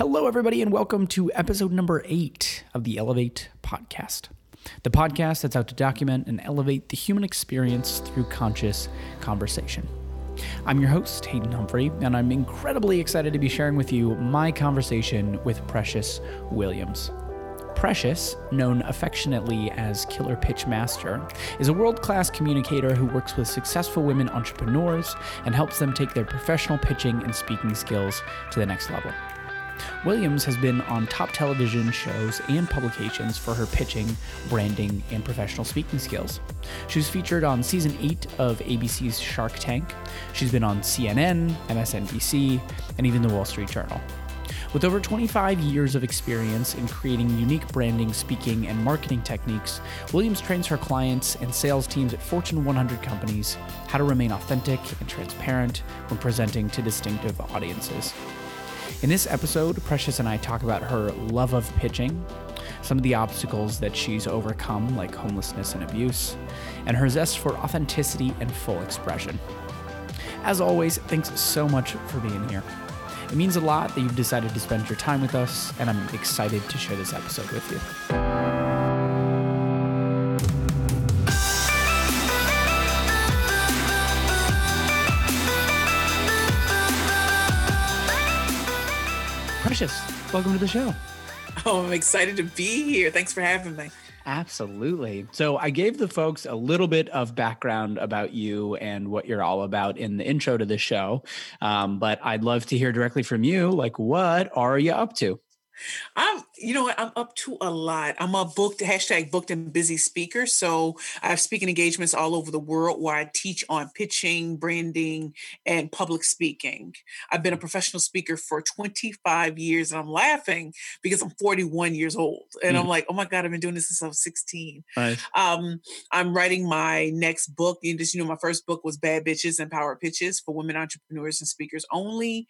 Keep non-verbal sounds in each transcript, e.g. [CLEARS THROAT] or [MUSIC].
Hello, everybody, and welcome to episode number eight of the Elevate podcast. The podcast that's out to document and elevate the human experience through conscious conversation. I'm your host, Hayden Humphrey, and I'm incredibly excited to be sharing with you my conversation with Precious Williams. Precious, known affectionately as Killer Pitch Master, is a world class communicator who works with successful women entrepreneurs and helps them take their professional pitching and speaking skills to the next level. Williams has been on top television shows and publications for her pitching, branding, and professional speaking skills. She was featured on season 8 of ABC's Shark Tank. She's been on CNN, MSNBC, and even the Wall Street Journal. With over 25 years of experience in creating unique branding, speaking, and marketing techniques, Williams trains her clients and sales teams at Fortune 100 companies how to remain authentic and transparent when presenting to distinctive audiences. In this episode, Precious and I talk about her love of pitching, some of the obstacles that she's overcome, like homelessness and abuse, and her zest for authenticity and full expression. As always, thanks so much for being here. It means a lot that you've decided to spend your time with us, and I'm excited to share this episode with you. Precious, welcome to the show. Oh, I'm excited to be here. Thanks for having me. Absolutely. So I gave the folks a little bit of background about you and what you're all about in the intro to the show. Um, but I'd love to hear directly from you. Like, what are you up to? I'm, you know what, I'm up to a lot. I'm a booked, hashtag booked and busy speaker. So I have speaking engagements all over the world where I teach on pitching, branding, and public speaking. I've been a professional speaker for 25 years and I'm laughing because I'm 41 years old. And mm. I'm like, oh my God, I've been doing this since I was 16. Nice. Um, I'm writing my next book. You just, you know, my first book was Bad Bitches and Power Pitches for women entrepreneurs and speakers only.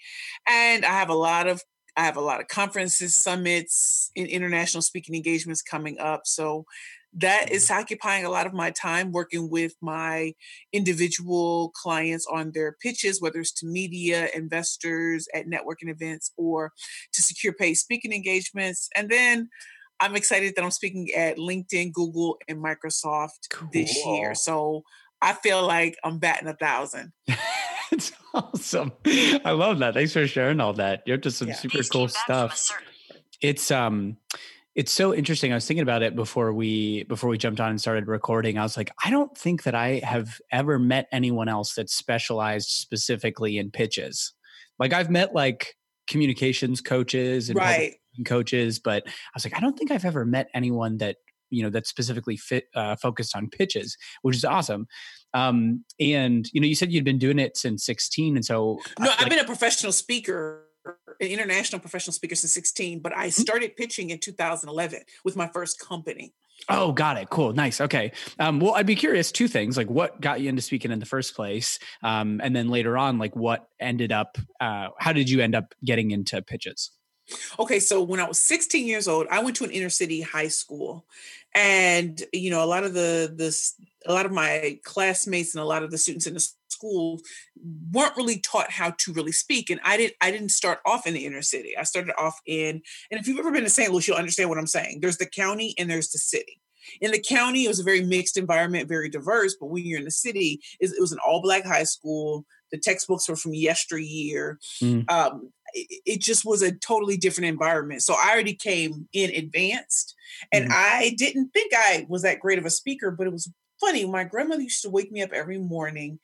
And I have a lot of I have a lot of conferences, summits, and international speaking engagements coming up. So that is mm-hmm. occupying a lot of my time working with my individual clients on their pitches, whether it's to media, investors, at networking events, or to secure paid speaking engagements. And then I'm excited that I'm speaking at LinkedIn, Google, and Microsoft cool. this year. So I feel like I'm batting a thousand. [LAUGHS] It's awesome. I love that. Thanks for sharing all that. You're just some yeah. super cool stuff. It's um it's so interesting. I was thinking about it before we before we jumped on and started recording. I was like, I don't think that I have ever met anyone else that specialized specifically in pitches. Like I've met like communications coaches and right. coaches, but I was like, I don't think I've ever met anyone that you know that's specifically fit uh, focused on pitches, which is awesome. Um, and you know, you said you'd been doing it since 16, and so no, I've been a professional speaker an international professional speaker since 16, but I mm-hmm. started pitching in 2011 with my first company. Oh, got it. Cool. Nice. Okay. Um, well, I'd be curious two things like what got you into speaking in the first place? Um, and then later on, like what ended up, uh, how did you end up getting into pitches? Okay. So when I was 16 years old, I went to an inner city high school and, you know, a lot of the, this, a lot of my classmates and a lot of the students in the school weren't really taught how to really speak and i didn't i didn't start off in the inner city i started off in and if you've ever been to st louis you'll understand what i'm saying there's the county and there's the city in the county it was a very mixed environment very diverse but when you're in the city it was an all black high school the textbooks were from yesteryear mm. um, it, just was a totally different environment so i already came in advanced and mm. i didn't think i was that great of a speaker but it was funny. My grandmother used to wake me up every morning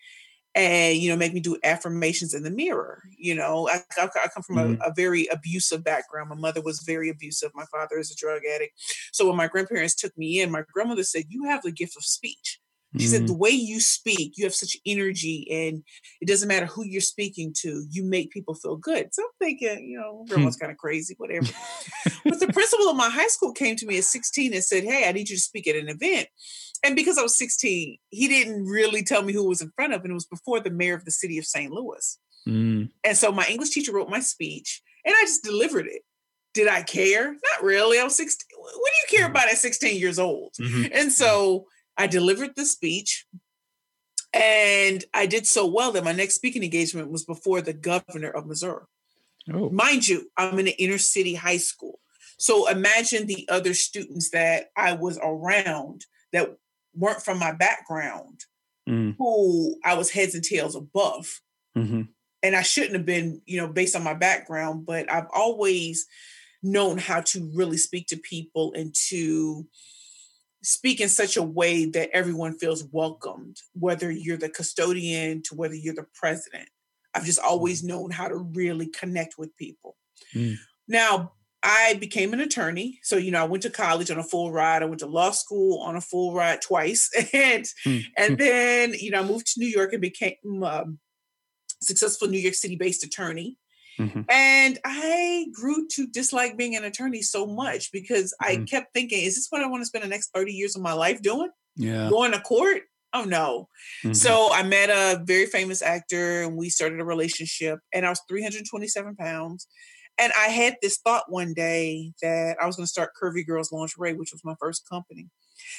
and you know make me do affirmations in the mirror you know i, I, I come from mm-hmm. a, a, very abusive background my mother was very abusive my father is a drug addict so when my grandparents took me in my grandmother said you have the gift of speech she mm-hmm. said the way you speak you have such energy and it doesn't matter who you're speaking to you make people feel good so i'm thinking you know grandma's kind of crazy whatever [LAUGHS] but the principal of my high school came to me at 16 and said hey i need you to speak at an event and because I was 16, he didn't really tell me who was in front of, and it was before the mayor of the city of St. Louis. Mm. And so my English teacher wrote my speech, and I just delivered it. Did I care? Not really. I was 16. What do you care mm-hmm. about at 16 years old? Mm-hmm. And so I delivered the speech, and I did so well that my next speaking engagement was before the governor of Missouri. Oh. Mind you, I'm in an inner city high school. So imagine the other students that I was around that weren't from my background, mm. who I was heads and tails above. Mm-hmm. And I shouldn't have been, you know, based on my background, but I've always known how to really speak to people and to speak in such a way that everyone feels welcomed, whether you're the custodian to whether you're the president. I've just always mm. known how to really connect with people. Mm. Now, I became an attorney. So, you know, I went to college on a full ride. I went to law school on a full ride twice. [LAUGHS] And mm. and then, you know, I moved to New York and became a um, successful New York City based attorney. Mm-hmm. And I grew to dislike being an attorney so much because mm-hmm. I kept thinking, is this what I want to spend the next 30 years of my life doing? Yeah. Going to court? Oh no. Mm-hmm. So I met a very famous actor and we started a relationship and I was 327 pounds. And I had this thought one day that I was going to start Curvy Girls Lingerie, which was my first company.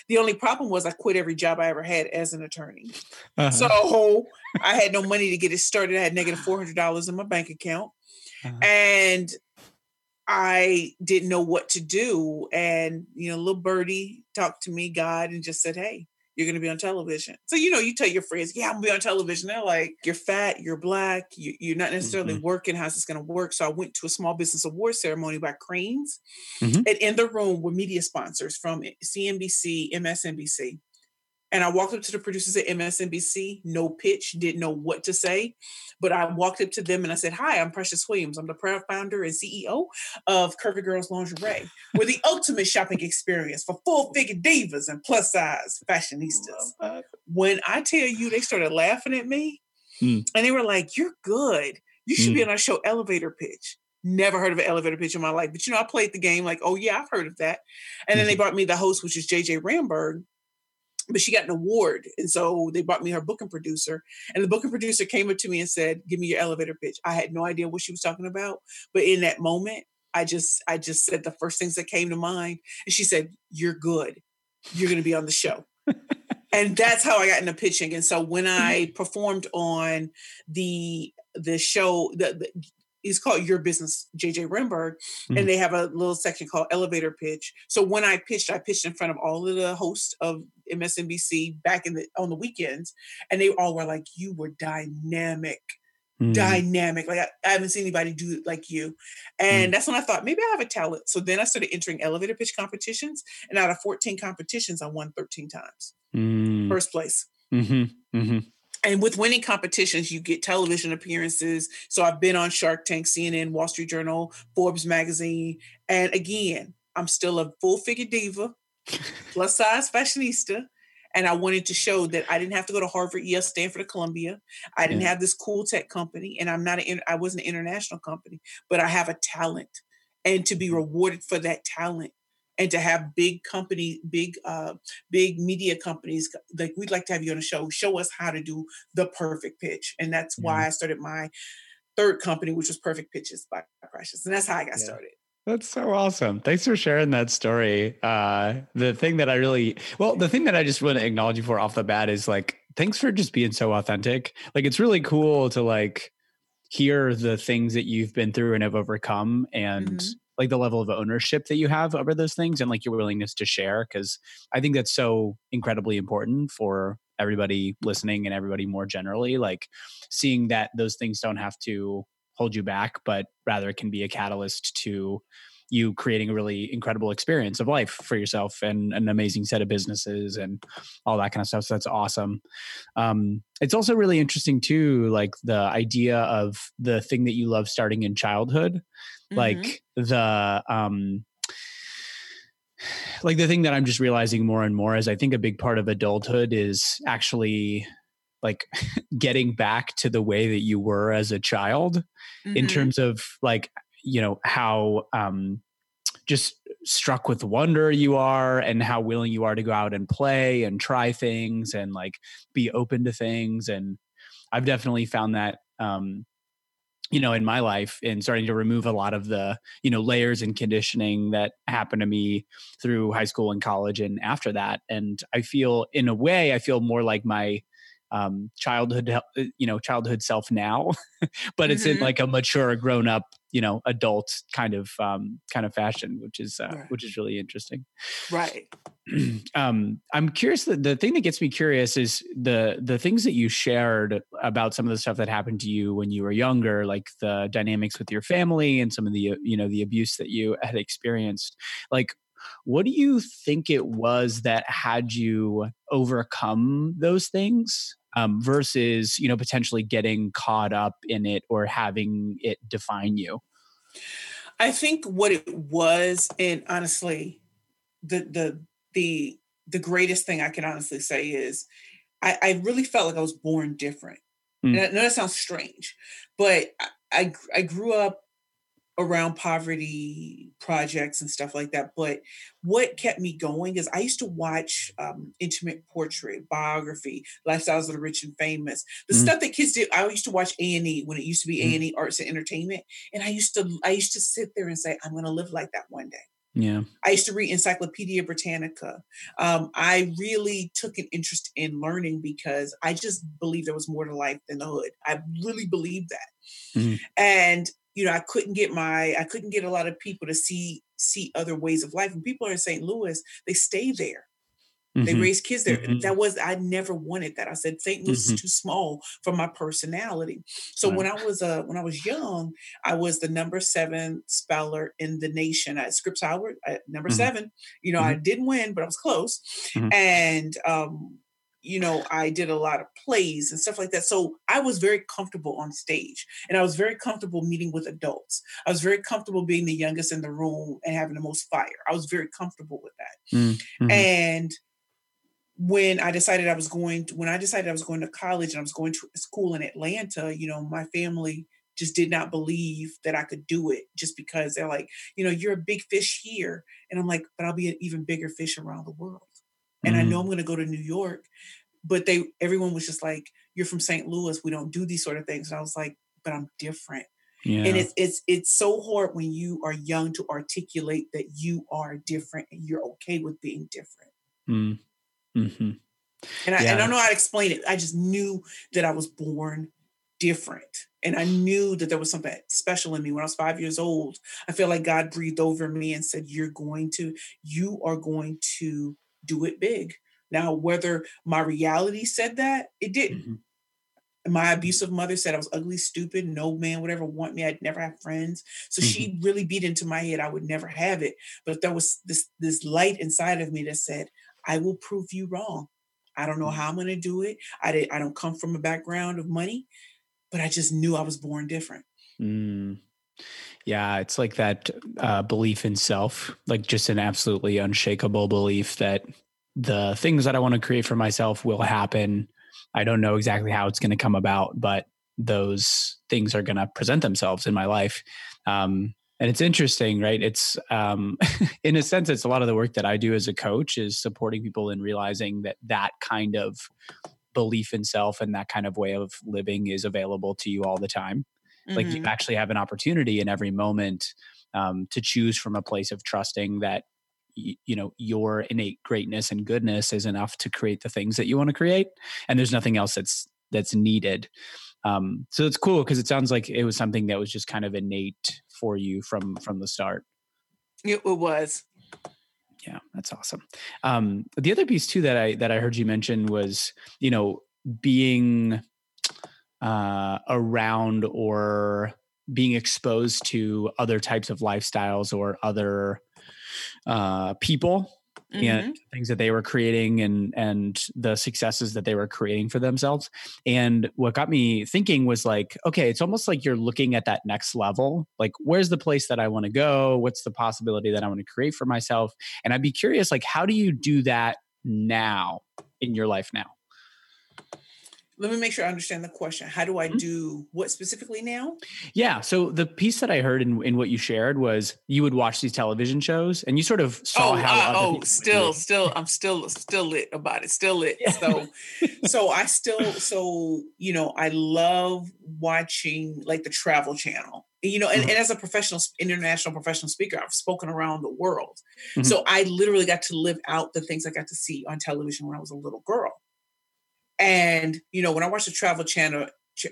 The only problem was I quit every job I ever had as an attorney. Uh-huh. So I had no money to get it started. I had negative $400 in my bank account. Uh-huh. And I didn't know what to do. And, you know, little birdie talked to me, God, and just said, Hey, you're going to be on television. So, you know, you tell your friends, yeah, I'm going to be on television. They're like, you're fat, you're black, you, are not necessarily mm-hmm. working. How's this going to work? So I went to a small business award ceremony by Crain's. Mm-hmm. And in the room were media sponsors from CNBC, MSNBC. And I walked up to the producers at MSNBC, no pitch, didn't know what to say. But I walked up to them and I said, Hi, I'm Precious Williams. I'm the proud founder and CEO of Curvy Girls Lingerie. We're the ultimate shopping experience for full figure divas and plus size fashionistas. When I tell you, they started laughing at me mm. and they were like, You're good. You should mm. be on our show Elevator Pitch never heard of an elevator pitch in my life. But you know, I played the game like, oh yeah, I've heard of that. And then they mm-hmm. brought me the host, which is JJ Ramberg but she got an award. And so they brought me her booking producer. And the booking producer came up to me and said, Give me your elevator pitch. I had no idea what she was talking about. But in that moment, I just I just said the first things that came to mind. And she said, You're good. You're gonna be on the show. and that's how I got into pitching. And so when I [LAUGHS] performed on the the show, the, the it's called Your Business, JJ Ramberg, mm-hmm. and they have a little section called Elevator Pitch. So when I pitched, I pitched in front of all of the hosts of MSNBC back in the on the weekends, and they all were like, "You were dynamic." Mm. Dynamic, like I, I, haven't seen anybody do it like you, and mm. that's when I thought maybe I have a talent. So then I started entering elevator pitch competitions, and out of 14 competitions, I won 13 times, mm. first place. Mm-hmm. Mm-hmm and with winning competitions, you get television appearances. So I've been on Shark Tank, CNN, Wall Street Journal, Forbes magazine. And again, I'm still a full figure diva, plus size fashionista. And I wanted to show that I didn't have to go to Harvard, Yale, Stanford, or Columbia. I didn't yeah. have this cool tech company, and I'm not an. I wasn't an international company, but I have a talent, and to be mm-hmm. rewarded for that talent and to have big company, big uh, big media companies like we'd like to have you on a show, show us how to do the perfect pitch, and that's mm-hmm. why I started my third company, which was Perfect Pitches by Precious, and that's how I got yeah. started. That's so awesome. Thanks for sharing that story. Uh, the thing that I really, well, the thing that I just want to acknowledge you for off the bat is like, thanks for just being so authentic. Like, it's really cool to like hear the things that you've been through and have overcome and mm-hmm like the level of ownership that you have over those things and like your willingness to share because i think that's so incredibly important for everybody listening and everybody more generally like seeing that those things don't have to hold you back but rather can be a catalyst to you creating a really incredible experience of life for yourself and an amazing set of businesses and all that kind of stuff. So that's awesome. Um, it's also really interesting too, like the idea of the thing that you love starting in childhood, mm-hmm. like the um, like the thing that I'm just realizing more and more is I think a big part of adulthood is actually like [LAUGHS] getting back to the way that you were as a child mm-hmm. in terms of like you know how um, just struck with wonder you are and how willing you are to go out and play and try things and like be open to things. And i've definitely found that um, you know in my life and starting to remove a lot of the you know layers and conditioning that happened to me through high school and college and after that. And i feel in a way i feel more like my um, childhood, uh, you know, childhood self now, [LAUGHS] but it's mm-hmm. in like a mature, grown up, you know, adult kind of um, kind of fashion, which is uh, right. which is really interesting. Right. [CLEARS THROAT] um, I'm curious. The, the thing that gets me curious is the the things that you shared about some of the stuff that happened to you when you were younger, like the dynamics with your family and some of the you know the abuse that you had experienced. Like, what do you think it was that had you overcome those things um, versus, you know, potentially getting caught up in it or having it define you? I think what it was, and honestly, the the the the greatest thing I can honestly say is I, I really felt like I was born different. Mm. And I know that sounds strange, but I, I, I grew up around poverty projects and stuff like that. But what kept me going is I used to watch um, intimate portrait, biography, lifestyles of the rich and famous, the mm. stuff that kids did. I used to watch A and E when it used to be A and E Arts and Entertainment, and I used to I used to sit there and say, I'm going to live like that one day. Yeah. I used to read Encyclopedia Britannica. Um, I really took an interest in learning because I just believed there was more to life than the hood. I really believed that. Mm. And you know, I couldn't get my, I couldn't get a lot of people to see see other ways of life. And people are in St. Louis, they stay there. Mm-hmm. They raise kids there. Mm-hmm. That was I never wanted that. I said St. Louis mm-hmm. is too small for my personality. So right. when I was uh when I was young, I was the number seven speller in the nation at Scripps Howard at number mm-hmm. seven. You know, I mm-hmm. didn't win, but I was close. Mm-hmm. And um you know, I did a lot of plays and stuff like that. So I was very comfortable on stage and I was very comfortable meeting with adults. I was very comfortable being the youngest in the room and having the most fire. I was very comfortable with that. Mm-hmm. And when I decided I was going to, when I decided I was going to college and I was going to school in Atlanta, you know, my family just did not believe that I could do it just because they're like, you know, you're a big fish here. And I'm like, but I'll be an even bigger fish around the world and mm-hmm. I know I'm going to go to New York. But they, everyone was just like, "You're from St. Louis. We don't do these sort of things." And I was like, "But I'm different." Yeah. And it's it's it's so hard when you are young to articulate that you are different and you're okay with being different. Mm. Mm-hmm. And I, yeah. and I don't know how to explain it. I just knew that I was born different. And I knew that there was something special in me when I was five years old. I feel like God breathed over me and said, You're going to, you are going to do it big. Now, whether my reality said that, it didn't. Mm-hmm. My abusive mother said I was ugly, stupid, no man would ever want me. I'd never have friends. So mm-hmm. she really beat into my head I would never have it. But there was this this light inside of me that said, I will prove you wrong. I don't know mm. how I'm gonna do it. I did I don't come from a background of money, but I just knew I was born different. Mm. Yeah, it's like that uh, belief in self, like just an absolutely unshakable belief that the things that I want to create for myself will happen. I don't know exactly how it's going to come about, but those things are going to present themselves in my life. Um, and it's interesting, right? It's um, [LAUGHS] in a sense, it's a lot of the work that I do as a coach is supporting people in realizing that that kind of belief in self and that kind of way of living is available to you all the time. Mm-hmm. Like you mm-hmm. actually have an opportunity in every moment um, to choose from a place of trusting that you know your innate greatness and goodness is enough to create the things that you want to create, and there's nothing else that's that's needed. Um, so it's cool because it sounds like it was something that was just kind of innate for you from from the start. It, it was. Yeah, that's awesome. Um, the other piece too that I that I heard you mention was you know being uh, around or being exposed to other types of lifestyles or other uh, people mm-hmm. and things that they were creating and and the successes that they were creating for themselves. And what got me thinking was like okay it's almost like you're looking at that next level. Like where's the place that i want to go? What's the possibility that i want to create for myself? And i'd be curious like how do you do that now in your life now let me make sure I understand the question. How do I mm-hmm. do what specifically now? Yeah. So the piece that I heard in, in what you shared was you would watch these television shows and you sort of saw oh, how. Uh, oh, still, still, I'm still, still lit about it. Still lit. Yeah. So, [LAUGHS] so I still, so, you know, I love watching like the travel channel you know and, mm-hmm. and, as a professional international professional speaker i've spoken around the world mm-hmm. so i literally got to live out the things i got to see on television when i was a little girl And you know, when I watch the Travel Channel,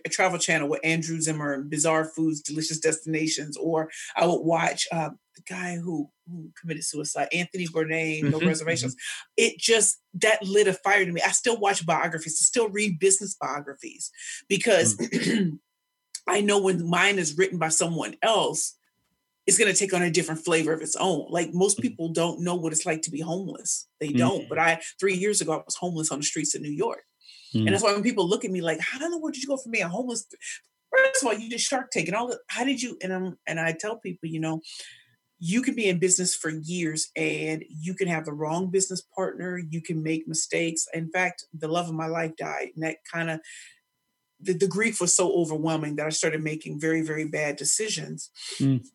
Travel Channel with Andrew Zimmern, Bizarre Foods, Delicious Destinations, or I would watch uh, the guy who, who committed suicide, Anthony Bourdain, No mm-hmm, Reservations. Mm-hmm. It just that lit a fire to me. I still watch biographies, I still read business biographies because mm-hmm. [CLEARS THROAT] I know when mine is written by someone else, it's going to take on a different flavor of its own. Like most mm. people don't know what it's like to be homeless. They don't. Mm-hmm. But I, three years ago, I was homeless on the streets of New York. Mm-hmm. And that's why when people look at me like, how in the world did you go from being a homeless? First of all, you did Shark Tank and all that. How did you? And I'm, and I tell people, you know, you can be in business for years and you can have the wrong business partner. You can make mistakes. In fact, the love of my life died. And that kind of, the, the grief was so overwhelming that I started making very, very bad decisions. Mm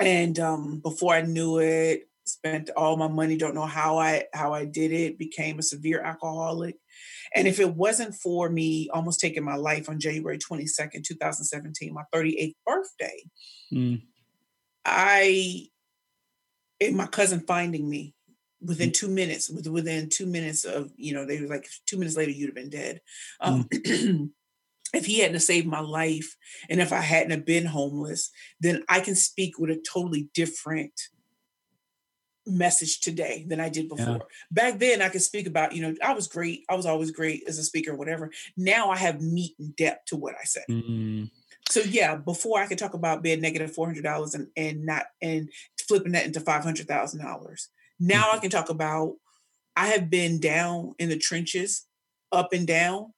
and um, before I knew it, spent all my money. Don't know how I how I did it. Became a severe alcoholic, and if it wasn't for me almost taking my life on January twenty second, two thousand seventeen, my thirty eighth birthday, mm. I and my cousin finding me within mm. two minutes within two minutes of you know they were like two minutes later you'd have been dead um, mm. [CLEARS THROAT] if he hadn't saved my life and if I hadn't have been homeless, then I can speak with a totally different message today than I did before. Yeah. Back then I could speak about, you know, I was great. I was always great as a speaker, whatever. Now I have meat and depth to what I say. Mm-hmm. So yeah, before I could talk about being negative four hundred dollars and and not and flipping that into five hundred thousand dollars. Now mm-hmm. I can talk about I have been down in the trenches, up and down,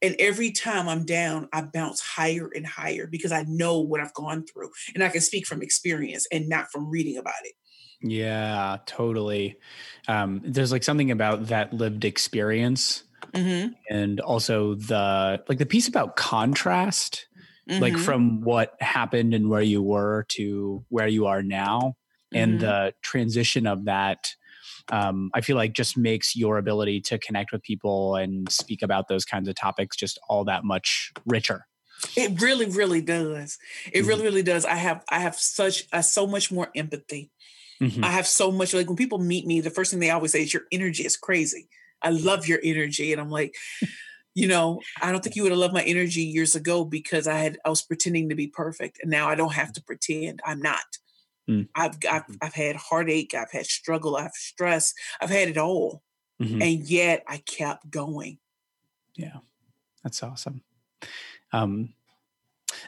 and every time I'm down, I bounce higher and higher because I know what I've gone through and I can speak from experience and not from reading about it. Yeah, totally. Um, there's like something about that lived experience mm-hmm. and also the like the piece about contrast, mm-hmm. like from what happened and where you were to where you are now and mm-hmm. the transition of that um, I feel like just makes your ability to connect with people and speak about those kinds of topics just all that much richer. It really, really does. It mm-hmm. really, really does. I have, I have such, uh, so much more empathy. Mm-hmm. I have so much like when people meet me, the first thing they always say is your energy is crazy. I love your energy, and I'm like, you know, I don't think you would have loved my energy years ago because I had I was pretending to be perfect, and now I don't have to pretend. I'm not. Mm. I've, I've mm. I've had heartache, I've had struggle, I've stress, I've had it all, mm-hmm. and yet I kept going. Yeah, that's awesome. Um,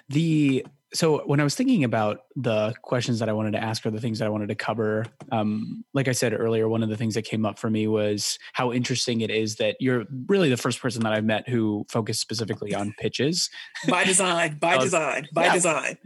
the so when I was thinking about the questions that I wanted to ask or the things that I wanted to cover, um, like I said earlier, one of the things that came up for me was how interesting it is that you're really the first person that I've met who focused specifically on pitches. by design, by [LAUGHS] uh, design, by design.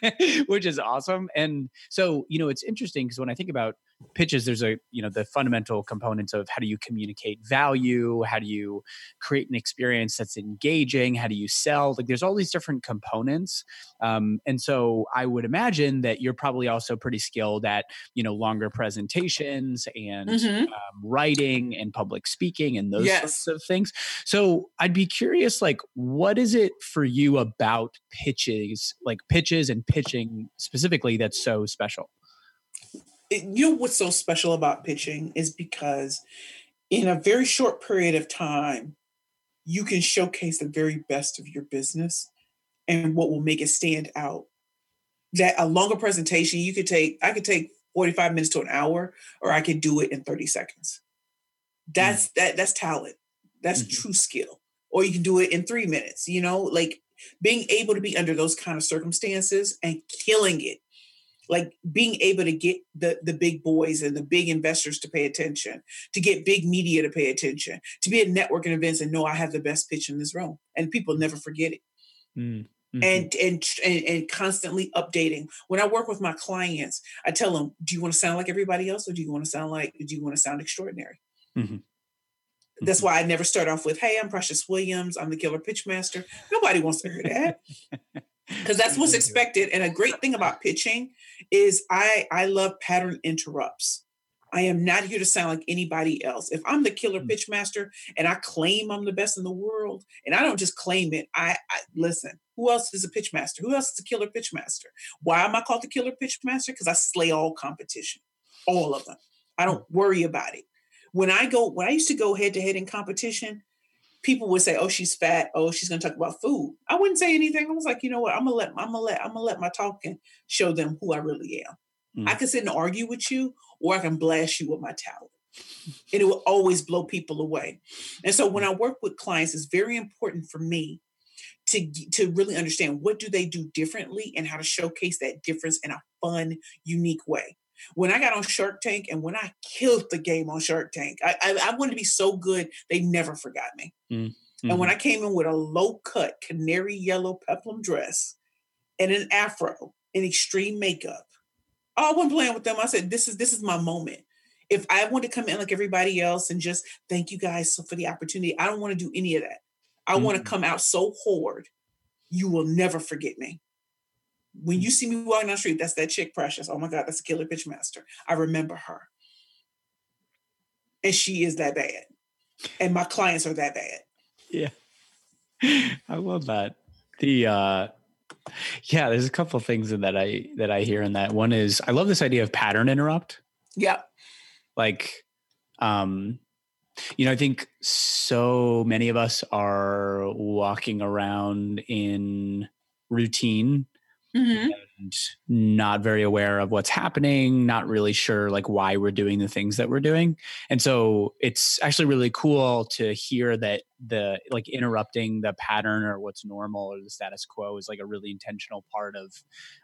[LAUGHS] Which is awesome. And so, you know, it's interesting because when I think about pitches there's a you know the fundamental components of how do you communicate value how do you create an experience that's engaging how do you sell like there's all these different components um, and so i would imagine that you're probably also pretty skilled at you know longer presentations and mm-hmm. um, writing and public speaking and those yes. sorts of things so i'd be curious like what is it for you about pitches like pitches and pitching specifically that's so special you know what's so special about pitching is because in a very short period of time, you can showcase the very best of your business and what will make it stand out. That a longer presentation, you could take, I could take 45 minutes to an hour, or I could do it in 30 seconds. That's mm-hmm. that that's talent. That's mm-hmm. true skill. Or you can do it in three minutes, you know, like being able to be under those kind of circumstances and killing it like being able to get the the big boys and the big investors to pay attention to get big media to pay attention to be at networking events and know i have the best pitch in this room and people never forget it mm, mm-hmm. and, and and and constantly updating when i work with my clients i tell them do you want to sound like everybody else or do you want to sound like do you want to sound extraordinary mm-hmm. That's mm-hmm. why I never start off with, "Hey, I'm Precious Williams. I'm the killer pitch master." Nobody wants to hear that. [LAUGHS] because that's what's expected. And a great thing about pitching is I I love pattern interrupts. I am not here to sound like anybody else. If I'm the killer mm. pitch master and I claim I'm the best in the world, and I don't just claim it, I, I listen. Who else is a pitch master? Who else is a killer pitch master? Why am I called the killer pitch master? Because I slay all competition, all of them. I don't worry about it. When I go, when I used to go head to head in competition, people would say, "Oh, she's fat. Oh, she's going to talk about food." I wouldn't say anything. I was like, you know what? I'm gonna let I'm gonna let I'm gonna let my talking show them who I really am. Mm. I can sit and argue with you, or I can blast you with my talent, and it will always blow people away. And so when I work with clients, it's very important for me to to really understand what do they do differently and how to showcase that difference in a fun, unique way when I got on Shark Tank and when I killed the game on Shark Tank, I, I, I wanted to be so good they never forgot me. Mm-hmm. And when I came in with a low cut canary yellow peplum dress and an afro and extreme makeup, oh, I wasn't playing with them. I said, "This is this is my moment." If I want to come in like everybody else and just thank you guys for the opportunity, I don't want to do any of that. I mm-hmm. want to come out so hard, you will never forget me when you see me walking down the street, that's that chick Precious. Oh my God, that's a killer pitch master. I remember her. And she is that bad. And my clients are that bad. Yeah. [LAUGHS] I love that. The uh yeah, there's a couple of things in that I that I hear in that. One is I love this idea of pattern interrupt. Yeah. Like um you know, I think so many of us are walking around in routine mm-hmm. and not very aware of what's happening, not really sure like why we're doing the things that we're doing. And so it's actually really cool to hear that the like interrupting the pattern or what's normal or the status quo is like a really intentional part of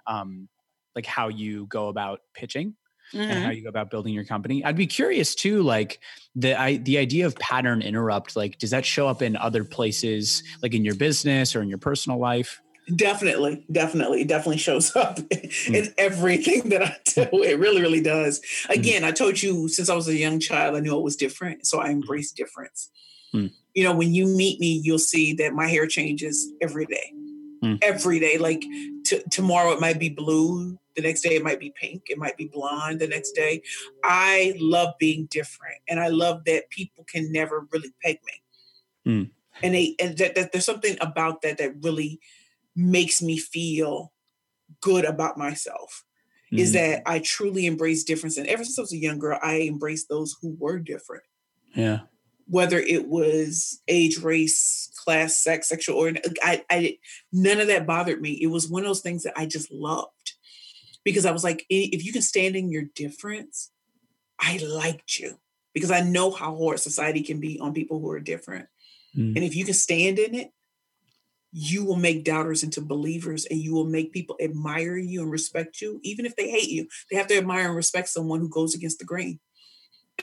um like how you go about pitching. Mm-hmm. and how mm-hmm. you go about building your company. I'd be curious too, like the I, the idea of pattern interrupt. Like, does that show up in other places, like in your business or in your personal life? Definitely, definitely, it definitely shows [LAUGHS] up mm. in everything that I do. It really, really does. Mm. Again, mm. I told you since I was a young child, I knew it was different, so I mm. embrace difference. Mm. You know, when you meet me, you'll see that my hair changes every day. Every day, like t- tomorrow, it might be blue. The next day, it might be pink. It might be blonde. The next day, I love being different, and I love that people can never really peg me. And they and that, that there's something about that that really makes me feel good about myself mm-hmm. is that I truly embrace difference. And ever since I was a young girl, I embraced those who were different. Yeah. Whether it was age, race, class, sex, sexual or I, I none of that bothered me. It was one of those things that I just loved because I was like, if you can stand in your difference, I liked you because I know how hard society can be on people who are different. Mm. And if you can stand in it, you will make doubters into believers and you will make people admire you and respect you even if they hate you. They have to admire and respect someone who goes against the grain.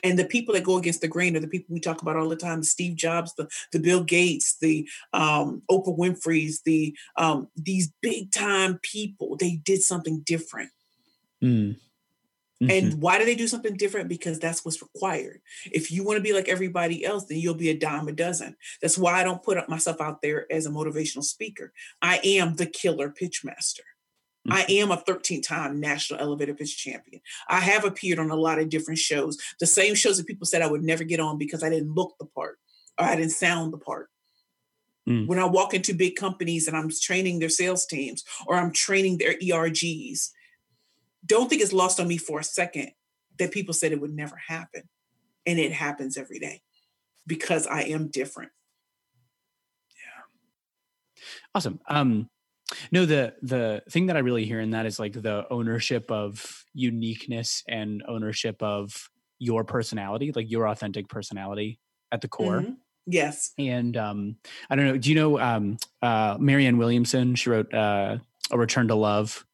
And the people that go against the grain are the people we talk about all the time steve jobs the, the bill gates the um, oprah winfrey's the um, these big time people. They did something different. Mm. Mm-hmm. And why do they do something different? Because that's what's required. If you want to be like everybody else, then you'll be a dime a dozen. That's why I don't put up myself out there as a motivational speaker. I am the killer pitch master. Mm-hmm. I am a 13 time national elevator pitch champion. I have appeared on a lot of different shows, the same shows that people said I would never get on because I didn't look the part or I didn't sound the part. Mm. When I walk into big companies and I'm training their sales teams or I'm training their ERGs, don't think it's lost on me for a second that people said it would never happen. And it happens every day because I am different. Yeah. Awesome. Um, no, the the thing that I really hear in that is like the ownership of uniqueness and ownership of your personality, like your authentic personality at the core. Mm-hmm. Yes. And um, I don't know. Do you know um, uh, Marianne Williamson? She wrote uh, A Return to Love.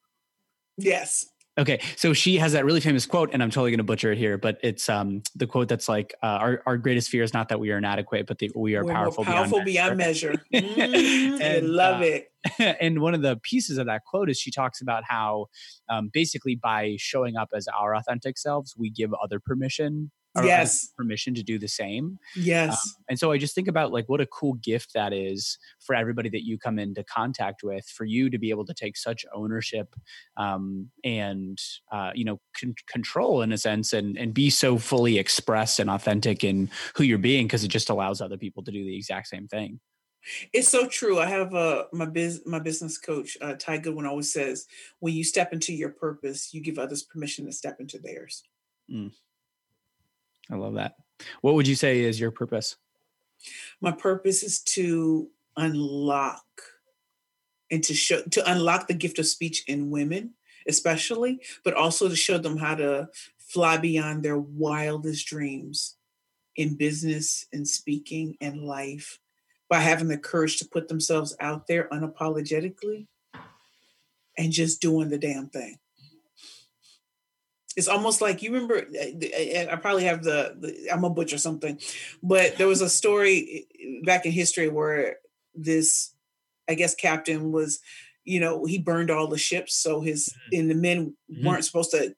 Yes. Okay, so she has that really famous quote, and I'm totally going to butcher it here, but it's um, the quote that's like, uh, "Our our greatest fear is not that we are inadequate, but that we are We're powerful, powerful beyond, measure." Beyond measure. [LAUGHS] mm, and, I love uh, it. [LAUGHS] And one of the pieces of that quote is she talks about how, um, basically, by showing up as our authentic selves, we give other permission yes permission to do the same yes um, and so i just think about like what a cool gift that is for everybody that you come into contact with for you to be able to take such ownership um, and uh, you know con- control in a sense and and be so fully expressed and authentic in who you're being because it just allows other people to do the exact same thing it's so true. I have a my biz my business coach, uh, Ty Goodwin, always says, when you step into your purpose, you give others permission to step into theirs. Mm. I love that. What would you say is your purpose? My purpose is to unlock and to show to unlock the gift of speech in women especially but also to show them how to fly beyond their wildest dreams in business and speaking and life by having the courage to put themselves out there unapologetically and just doing the damn thing it's almost like you remember i probably have the, the i'm a butcher something but there was a story back in history where this I guess captain was, you know, he burned all the ships, so his mm-hmm. and the men mm-hmm. weren't supposed to,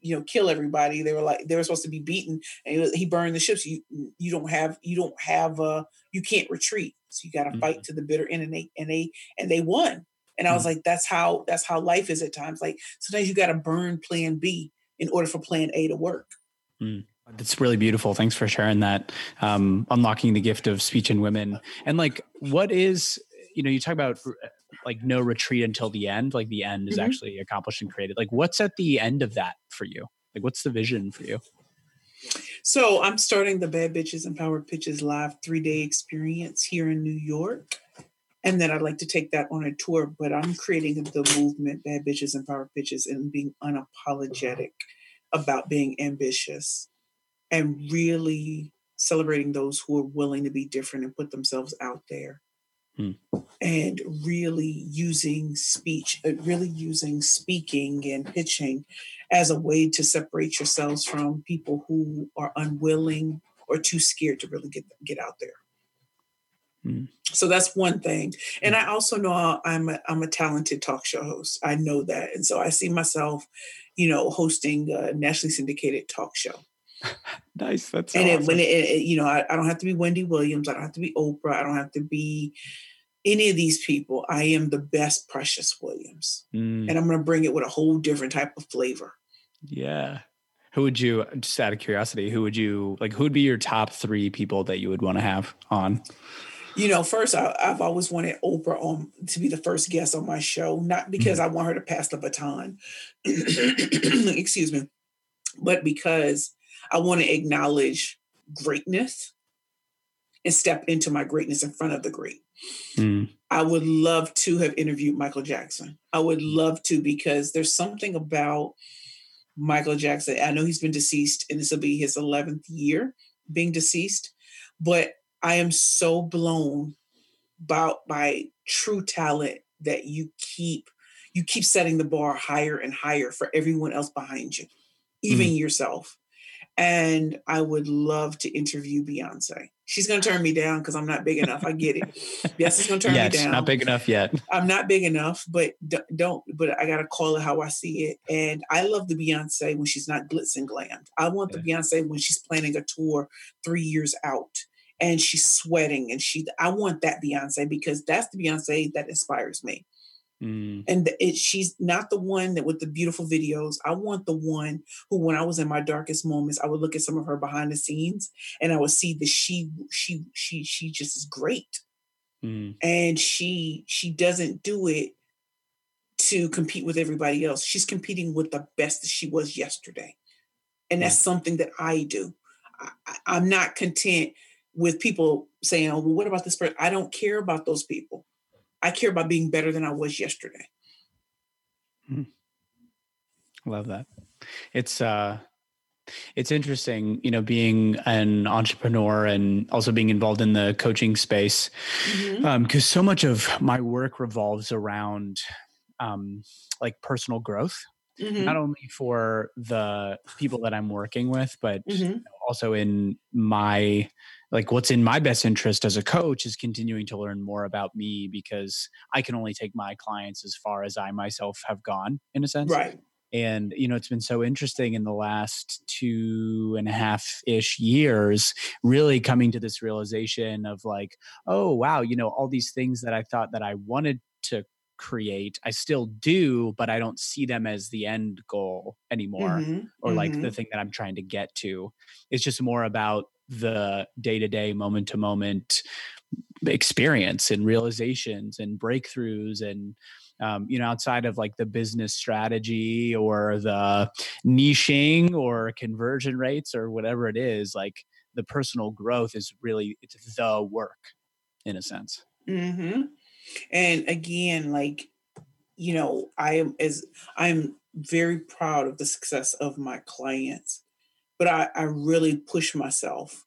you know, kill everybody. They were like they were supposed to be beaten, and he burned the ships. You you don't have you don't have uh you can't retreat, so you got to mm-hmm. fight to the bitter end, and they and they and they won. And I was mm-hmm. like, that's how that's how life is at times. Like sometimes you got to burn Plan B in order for Plan A to work. Mm. That's really beautiful. Thanks for sharing that. Um, unlocking the gift of speech in women. And like, what is you know you talk about uh, like no retreat until the end like the end is mm-hmm. actually accomplished and created like what's at the end of that for you like what's the vision for you so i'm starting the bad bitches and power pitches live three day experience here in new york and then i'd like to take that on a tour but i'm creating the movement bad bitches and power pitches and being unapologetic about being ambitious and really celebrating those who are willing to be different and put themselves out there Hmm. And really using speech, uh, really using speaking and pitching as a way to separate yourselves from people who are unwilling or too scared to really get get out there. Hmm. So that's one thing. And I also know I'm a, I'm a talented talk show host. I know that. And so I see myself, you know, hosting a nationally syndicated talk show. [LAUGHS] nice. That's and awesome. it, when it, it, you know, I, I, don't have to be Wendy Williams. I don't have to be Oprah. I don't have to be any of these people. I am the best Precious Williams, mm. and I'm going to bring it with a whole different type of flavor. Yeah. Who would you, just out of curiosity, who would you like? Who would be your top three people that you would want to have on? You know, first I, have always wanted Oprah on to be the first guest on my show, not because mm. I want her to pass the baton, [CLEARS THROAT] [CLEARS THROAT] excuse me, but because I want to acknowledge greatness and step into my greatness in front of the great. Mm. I would love to have interviewed Michael Jackson. I would love to because there's something about Michael Jackson. I know he's been deceased and this will be his 11th year being deceased, but I am so blown about by true talent that you keep you keep setting the bar higher and higher for everyone else behind you, even mm. yourself. And I would love to interview Beyonce. She's going to turn me down because I'm not big enough. I get it. Yes, it's going to turn yes, me down. Not big enough yet. I'm not big enough, but don't. But I got to call it how I see it. And I love the Beyonce when she's not glitz and glammed. I want yeah. the Beyonce when she's planning a tour three years out and she's sweating and she. I want that Beyonce because that's the Beyonce that inspires me. Mm. And it, she's not the one that with the beautiful videos. I want the one who, when I was in my darkest moments, I would look at some of her behind the scenes and I would see that she, she, she, she just is great. Mm. And she, she doesn't do it to compete with everybody else. She's competing with the best that she was yesterday. And that's something that I do. I, I'm not content with people saying, oh, well, what about this person? I don't care about those people. I care about being better than I was yesterday. Mm. Love that. It's uh it's interesting, you know, being an entrepreneur and also being involved in the coaching space, because mm-hmm. um, so much of my work revolves around um, like personal growth, mm-hmm. not only for the people that I'm working with, but mm-hmm. also in my like what's in my best interest as a coach is continuing to learn more about me because I can only take my clients as far as I myself have gone in a sense. Right. And you know, it's been so interesting in the last two and a half ish years, really coming to this realization of like, oh wow, you know, all these things that I thought that I wanted to create i still do but i don't see them as the end goal anymore mm-hmm, or like mm-hmm. the thing that i'm trying to get to it's just more about the day to day, moment to moment experience and realizations and breakthroughs and um, you know outside of like the business strategy or the niching or conversion rates or whatever it is like the personal growth is really it's the work in a sense mm-hmm. And again like you know i am as i'm very proud of the success of my clients but i i really push myself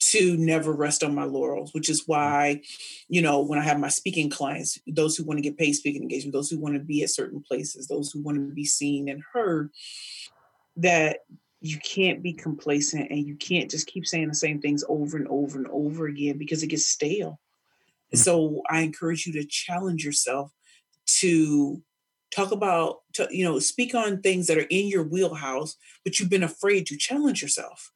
to never rest on my laurels, which is mm. why, you know, when I have my speaking clients, those who want to get paid speaking engagement, those who want to be at certain places, those who want to be seen and heard, that you can't be complacent and you can't just keep saying the same things over and over and over again because it gets stale. So I encourage you to challenge yourself to talk about, to, you know, speak on things that are in your wheelhouse, but you've been afraid to challenge yourself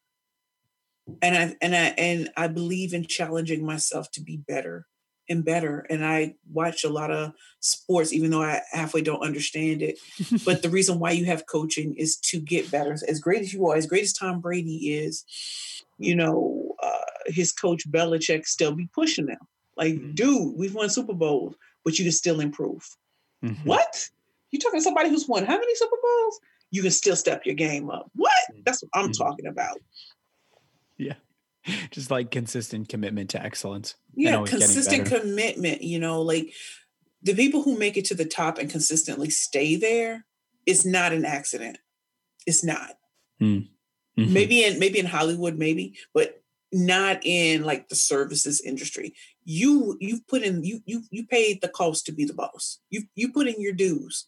and I and I and I believe in challenging myself to be better and better. And I watch a lot of sports, even though I halfway don't understand it. but [LAUGHS] the reason why you have coaching is to get better. As great as you are, as great as Tom Brady is, you know, uh, his coach Belichick still be pushing them. Like, mm-hmm. dude, we've won Super Bowls, but you can still improve. Mm-hmm. What? You talking to somebody who's won how many Super Bowls? You can still step your game up. What? Mm-hmm. That's what I'm mm-hmm. talking about. Yeah. [LAUGHS] Just like consistent commitment to excellence. Yeah, consistent commitment, you know, like the people who make it to the top and consistently stay there, it's not an accident. It's not. Mm. Mm-hmm. Maybe in maybe in Hollywood, maybe, but not in like the services industry. You you've put in you you you paid the cost to be the boss. You you put in your dues.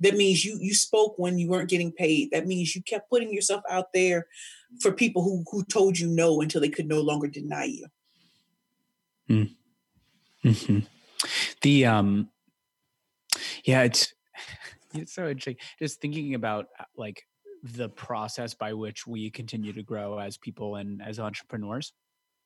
That means you you spoke when you weren't getting paid. That means you kept putting yourself out there for people who who told you no until they could no longer deny you. Mm. hmm The um, yeah, it's it's so interesting. Just thinking about uh, like the process by which we continue to grow as people and as entrepreneurs.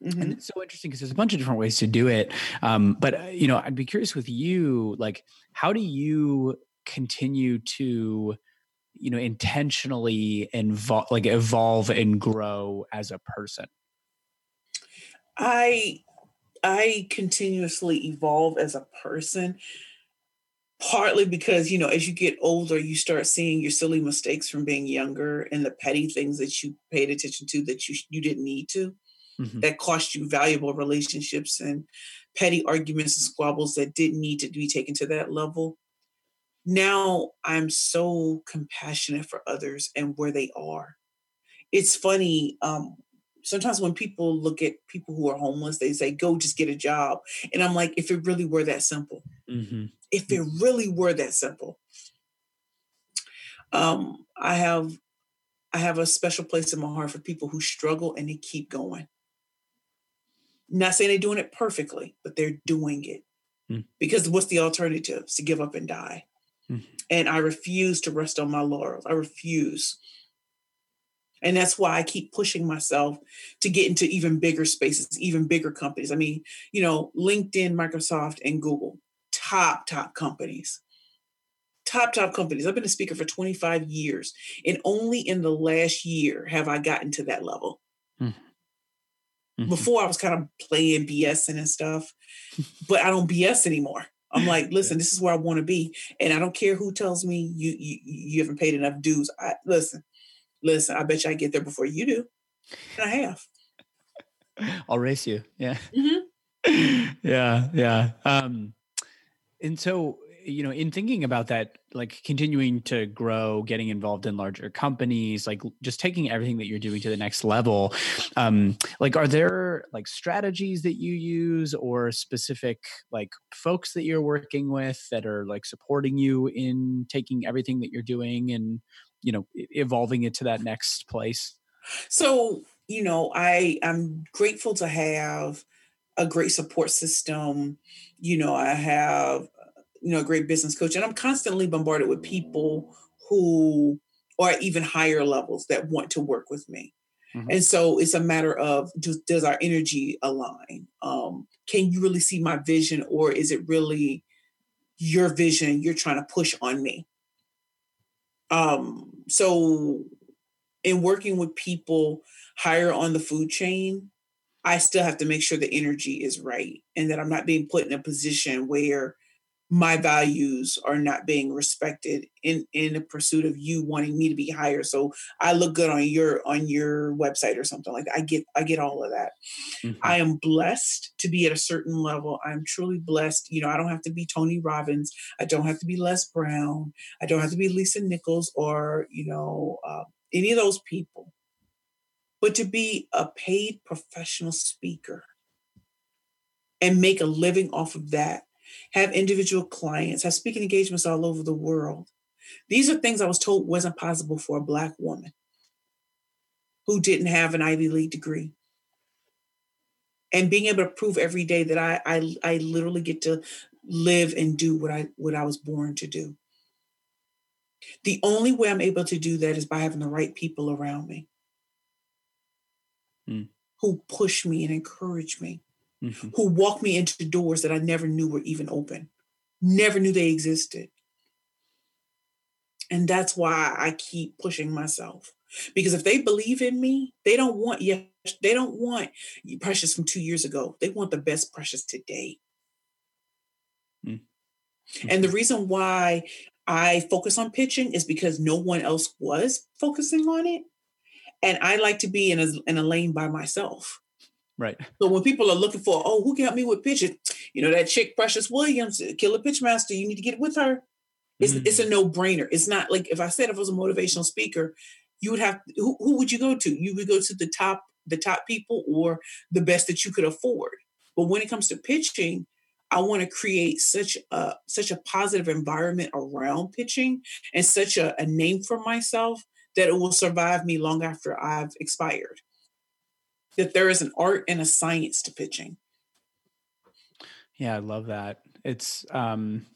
Mm-hmm. And it's so interesting because there's a bunch of different ways to do it. Um, but uh, you know, I'd be curious with you, like, how do you continue to you know intentionally involve like evolve and grow as a person i i continuously evolve as a person partly because you know as you get older you start seeing your silly mistakes from being younger and the petty things that you paid attention to that you you didn't need to mm-hmm. that cost you valuable relationships and petty arguments and squabbles that didn't need to be taken to that level now I'm so compassionate for others and where they are. It's funny. Um, sometimes when people look at people who are homeless, they say, go just get a job. And I'm like, if it really were that simple, mm-hmm. if it really were that simple. Um, I have I have a special place in my heart for people who struggle and they keep going. Not saying they're doing it perfectly, but they're doing it. Mm. Because what's the alternative? To give up and die. Mm-hmm. And I refuse to rest on my laurels. I refuse. And that's why I keep pushing myself to get into even bigger spaces, even bigger companies. I mean, you know, LinkedIn, Microsoft, and Google, top, top companies. Top, top companies. I've been a speaker for 25 years. And only in the last year have I gotten to that level. Mm-hmm. Mm-hmm. Before I was kind of playing BS and stuff, but I don't BS anymore. I'm like, [LAUGHS] listen, this is where I want to be, and I don't care who tells me you you, you haven't paid enough dues. I listen, listen. I bet you I get there before you do, and I have. [LAUGHS] I'll race you. Yeah. Mm-hmm. [LAUGHS] yeah. Yeah. Um, and so you know in thinking about that like continuing to grow getting involved in larger companies like just taking everything that you're doing to the next level um like are there like strategies that you use or specific like folks that you're working with that are like supporting you in taking everything that you're doing and you know evolving it to that next place? So you know i i'm grateful to have a great support system. You know i have you know, a great business coach. And I'm constantly bombarded with people who are even higher levels that want to work with me. Mm-hmm. And so it's a matter of does, does our energy align? Um, can you really see my vision, or is it really your vision you're trying to push on me? Um, so in working with people higher on the food chain, I still have to make sure the energy is right and that I'm not being put in a position where my values are not being respected in in the pursuit of you wanting me to be higher. So i look good on your on your website or something like that. I get i get all of that. Mm-hmm. i am blessed to be at a certain level. I'm truly blessed. You know i don't have to be tony robbins. I don't have to be les brown. I don't have to be lisa nichols or you know uh, any of those people. But to be a paid professional speaker and make a living off of that have individual clients, have speaking engagements all over the world. These are things I was told wasn't possible for a Black woman who didn't have an Ivy League degree. And being able to prove every day that I, I, I literally get to live and do what I what I was born to do. The only way I'm able to do that is by having the right people around me mm. who push me and encourage me mm-hmm. who walked me into doors that I never knew were even open, never knew they existed. And that's why I keep pushing myself. Because if they believe in me, they don't want yes, they don't want precious from two years ago. They want the best precious today. Mm-hmm. And the reason why I focus on pitching is because no one else was focusing on it. And I like to be in a, in a lane by myself. Right. So when people are looking for, oh, who can help me with pitching? You know, that chick, Precious Williams, Killer pitch master, you need to get with her. It's, mm-hmm. it's a no brainer. It's not like if I said if I was a motivational speaker, you would have who, who would you go to? You would go to the top the top people or the best that you could afford. But when it comes to pitching, I want to create such a such a positive environment around pitching and such a, a name for myself that it will survive me long after I've expired that there is an art and a science to pitching. Yeah, I love that. It's um,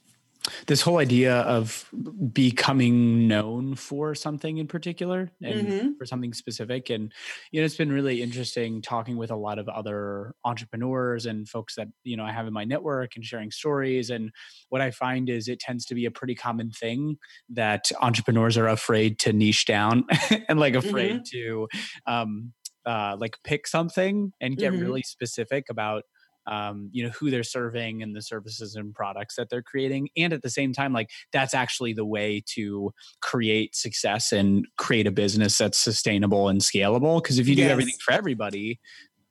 this whole idea of becoming known for something in particular and mm-hmm. for something specific. And, you know, it's been really interesting talking with a lot of other entrepreneurs and folks that, you know, I have in my network and sharing stories. And what I find is it tends to be a pretty common thing that entrepreneurs are afraid to niche down [LAUGHS] and like afraid mm-hmm. to, um, uh, like pick something and get mm-hmm. really specific about um, you know who they're serving and the services and products that they're creating and at the same time like that's actually the way to create success and create a business that's sustainable and scalable because if you do yes. everything for everybody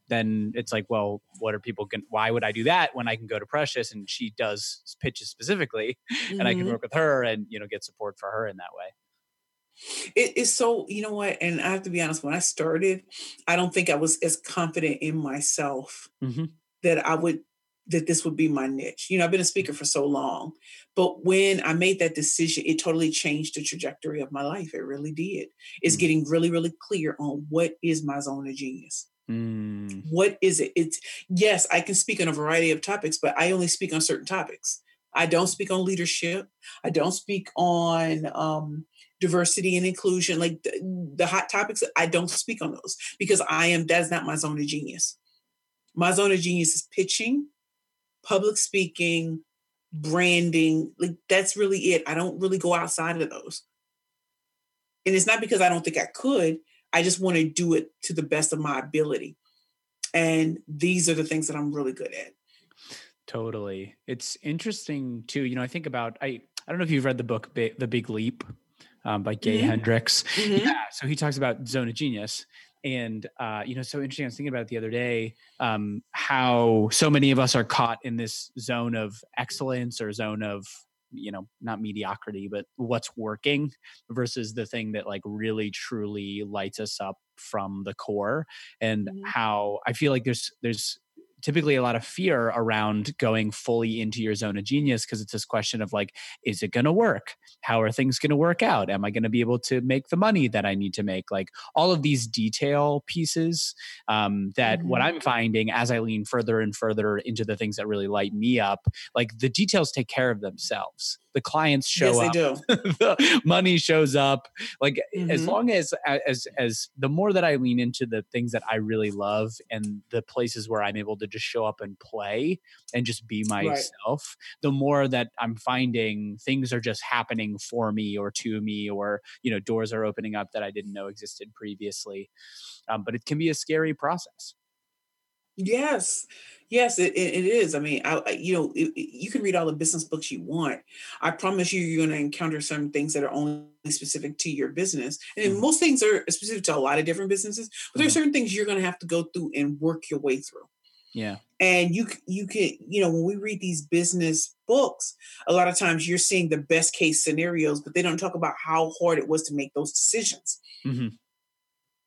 then it's like well what are people going why would i do that when i can go to precious and she does pitches specifically mm-hmm. [LAUGHS] and i can mm-hmm. work with her and you know get support for her in that way it is so, you know what? And I have to be honest, when I started, I don't think I was as confident in myself mm-hmm. that I would that this would be my niche. You know, I've been a speaker for so long, but when I made that decision, it totally changed the trajectory of my life. It really did. It's mm. getting really, really clear on what is my zone of genius. Mm. What is it? It's yes, I can speak on a variety of topics, but I only speak on certain topics. I don't speak on leadership. I don't speak on um, diversity and inclusion, like the, the hot topics, I don't speak on those because I am, that's not my zone of genius. My zone of genius is pitching, public speaking, branding. Like that's really it. I don't really go outside of those. And it's not because I don't think I could. I just want to do it to the best of my ability. And these are the things that I'm really good at. Totally. It's interesting too. You know, I think about I I don't know if you've read the book The Big Leap um, by Gay mm-hmm. Hendricks. Mm-hmm. Yeah, so he talks about zone of genius. And uh, you know, so interesting. I was thinking about it the other day, um, how so many of us are caught in this zone of excellence or zone of you know not mediocrity but what's working versus the thing that like really truly lights us up from the core and mm-hmm. how i feel like there's there's typically a lot of fear around going fully into your zone of genius because it's this question of like is it going to work? How are things going to work out? Am i going to be able to make the money that i need to make? Like all of these detail pieces um, that mm-hmm. what i'm finding as i lean further and further into the things that really light me up like the details take care of themselves the clients show yes, up [LAUGHS] the money shows up like mm-hmm. as long as as as the more that i lean into the things that i really love and the places where i'm able to just show up and play and just be myself right. the more that i'm finding things are just happening for me or to me or you know doors are opening up that i didn't know existed previously um, but it can be a scary process Yes. Yes, it, it is. I mean, I, you know, it, you can read all the business books you want. I promise you, you're going to encounter some things that are only specific to your business. And mm-hmm. most things are specific to a lot of different businesses, but mm-hmm. there's certain things you're going to have to go through and work your way through. Yeah. And you you can, you know, when we read these business books, a lot of times you're seeing the best case scenarios, but they don't talk about how hard it was to make those decisions. Mm-hmm.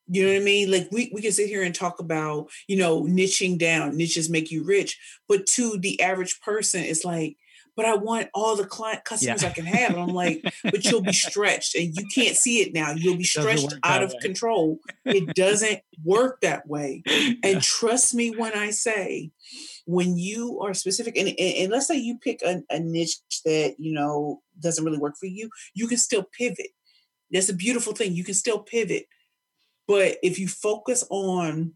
You know what I mean? Like we, we can sit here and talk about, you know, niching down, niches make you rich. But to the average person, it's like, but I want all the client customers yeah. I can have. And I'm like, [LAUGHS] but you'll be stretched and you can't see it now. You'll be stretched out of way. control. It doesn't work that way. Yeah. And trust me when I say, when you are specific, and, and, and let's say you pick a, a niche that, you know, doesn't really work for you, you can still pivot. That's a beautiful thing. You can still pivot but if you focus on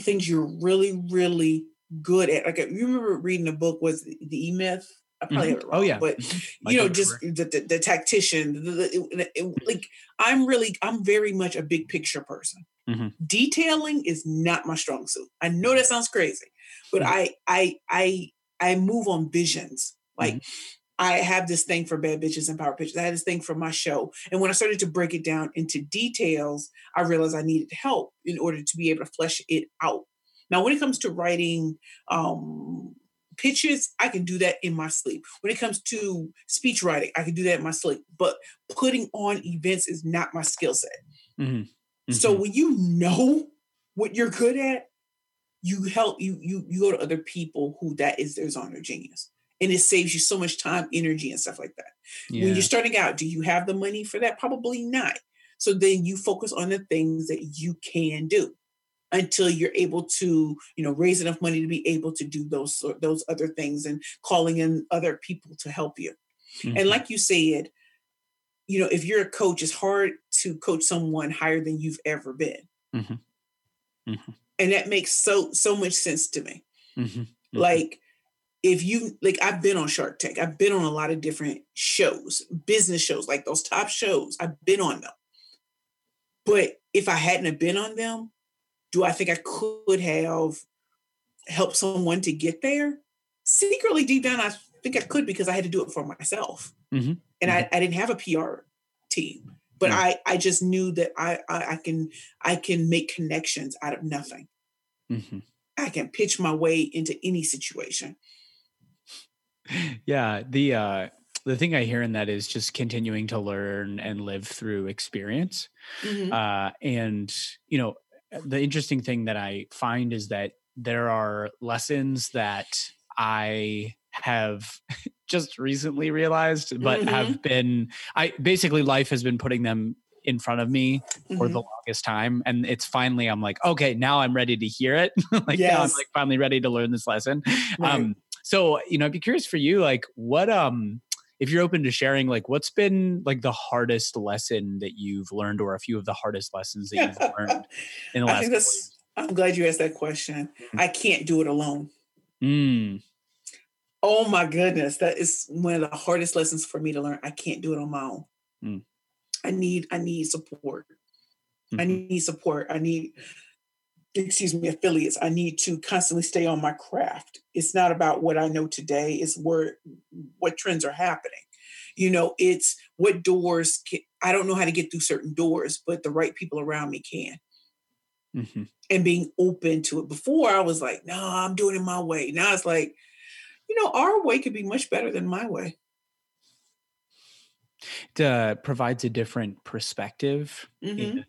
things you're really, really good at, like you remember reading a book was the E Myth. I probably mm-hmm. it oh, wrong, oh yeah, but you know, just the, the, the, tactician. The, the, it, like I'm really, I'm very much a big picture person. Mm-hmm. Detailing is not my strong suit. I know that sounds crazy, but mm-hmm. I, I, I, I move on visions. Like mm-hmm. I have this thing for bad bitches and power pitches. I had this thing for my show. And when I started to break it down into details, I realized I needed help in order to be able to flesh it out. Now, when it comes to writing um, pitches, I can do that in my sleep. When it comes to speech writing, I can do that in my sleep. But putting on events is not my skill set. Mm-hmm. Mm-hmm. So when you know what you're good at, you help you you you go to other people who that is their zone of genius and it saves you so much time, energy, and stuff like that. Yeah. When you're starting out, do you have the money for that? Probably not. So then you focus on the things that you can do until you're able to, you know, raise enough money to be able to do those those other things and calling in other people to help you. Mm-hmm. And like you said, you know, if you're a coach, it's hard to coach someone higher than you've ever been. Mm-hmm. Mm-hmm. And that makes so so much sense to me. Mm-hmm. Mm-hmm. Like if you like I've been on Shark Tank. I've been on a lot of different shows, business shows, like those top shows. I've been on them. But if I hadn't have been on them, do I think I could have helped someone to get there? Secretly deep down, I think I could because I had to do it for myself. Mm-hmm. And mm-hmm. I, I didn't have a PR team. But mm-hmm. I, I just knew that I, I, I can I can make connections out of nothing. Mm-hmm. I can pitch my way into any situation yeah the uh the thing i hear in that is just continuing to learn and live through experience mm-hmm. uh and you know the interesting thing that i find is that there are lessons that i have [LAUGHS] just recently realized but mm-hmm. have been i basically life has been putting them in front of me mm-hmm. for the mm-hmm. longest time and it's finally i'm like okay now i'm ready to hear it [LAUGHS] like yes. now i'm like finally ready to learn this lesson right. um so, you know, I'd be curious for you, like what um if you're open to sharing, like what's been like the hardest lesson that you've learned or a few of the hardest lessons that you've learned in the [LAUGHS] last couple I'm glad you asked that question. Mm-hmm. I can't do it alone. Mm. Oh my goodness. That is one of the hardest lessons for me to learn. I can't do it on my own. Mm. I need I need support. Mm-hmm. I need support. I need excuse me, affiliates. I need to constantly stay on my craft. It's not about what I know today, it's where what trends are happening. You know, it's what doors can, I don't know how to get through certain doors, but the right people around me can. Mm-hmm. And being open to it. Before I was like, no, I'm doing it my way. Now it's like, you know, our way could be much better than my way. It uh, provides a different perspective mm-hmm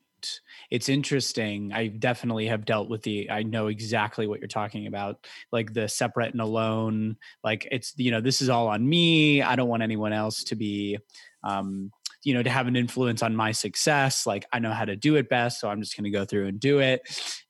it's interesting. I definitely have dealt with the, I know exactly what you're talking about, like the separate and alone. Like it's, you know, this is all on me. I don't want anyone else to be, um, you know, to have an influence on my success. Like I know how to do it best, so I'm just going to go through and do it.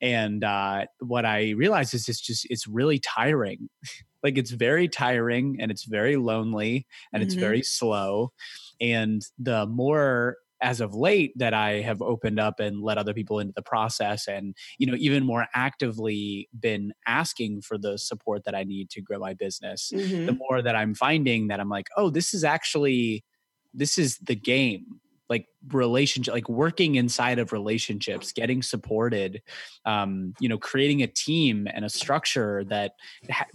And uh, what I realize is it's just it's really tiring. [LAUGHS] like it's very tiring and it's very lonely and mm-hmm. it's very slow. And the more as of late that I have opened up and let other people into the process and you know even more actively been asking for the support that I need to grow my business mm-hmm. the more that I'm finding that I'm like oh this is actually this is the game like relationship like working inside of relationships getting supported um you know creating a team and a structure that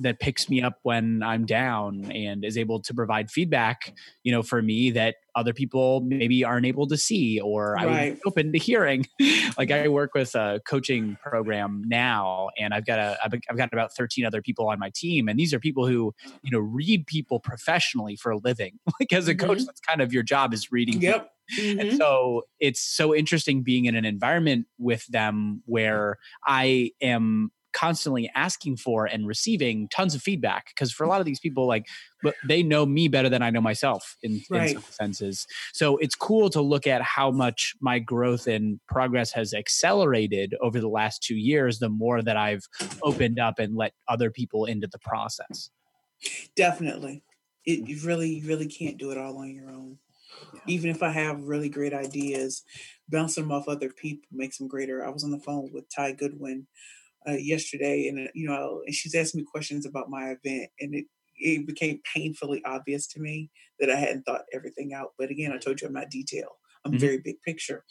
that picks me up when i'm down and is able to provide feedback you know for me that other people maybe aren't able to see or right. I would open to hearing. [LAUGHS] like I work with a coaching program now and I've got a I've got about 13 other people on my team and these are people who, you know, read people professionally for a living. [LAUGHS] like as a mm-hmm. coach that's kind of your job is reading Yep. Mm-hmm. And so it's so interesting being in an environment with them where I am constantly asking for and receiving tons of feedback because for a lot of these people like but they know me better than i know myself in, right. in some senses so it's cool to look at how much my growth and progress has accelerated over the last two years the more that i've opened up and let other people into the process definitely it, you really you really can't do it all on your own yeah. even if i have really great ideas bouncing them off other people makes them greater i was on the phone with ty goodwin uh, yesterday, and uh, you know, and she's asking me questions about my event, and it it became painfully obvious to me that I hadn't thought everything out. But again, I told you I'm not detail. I'm mm-hmm. very big picture,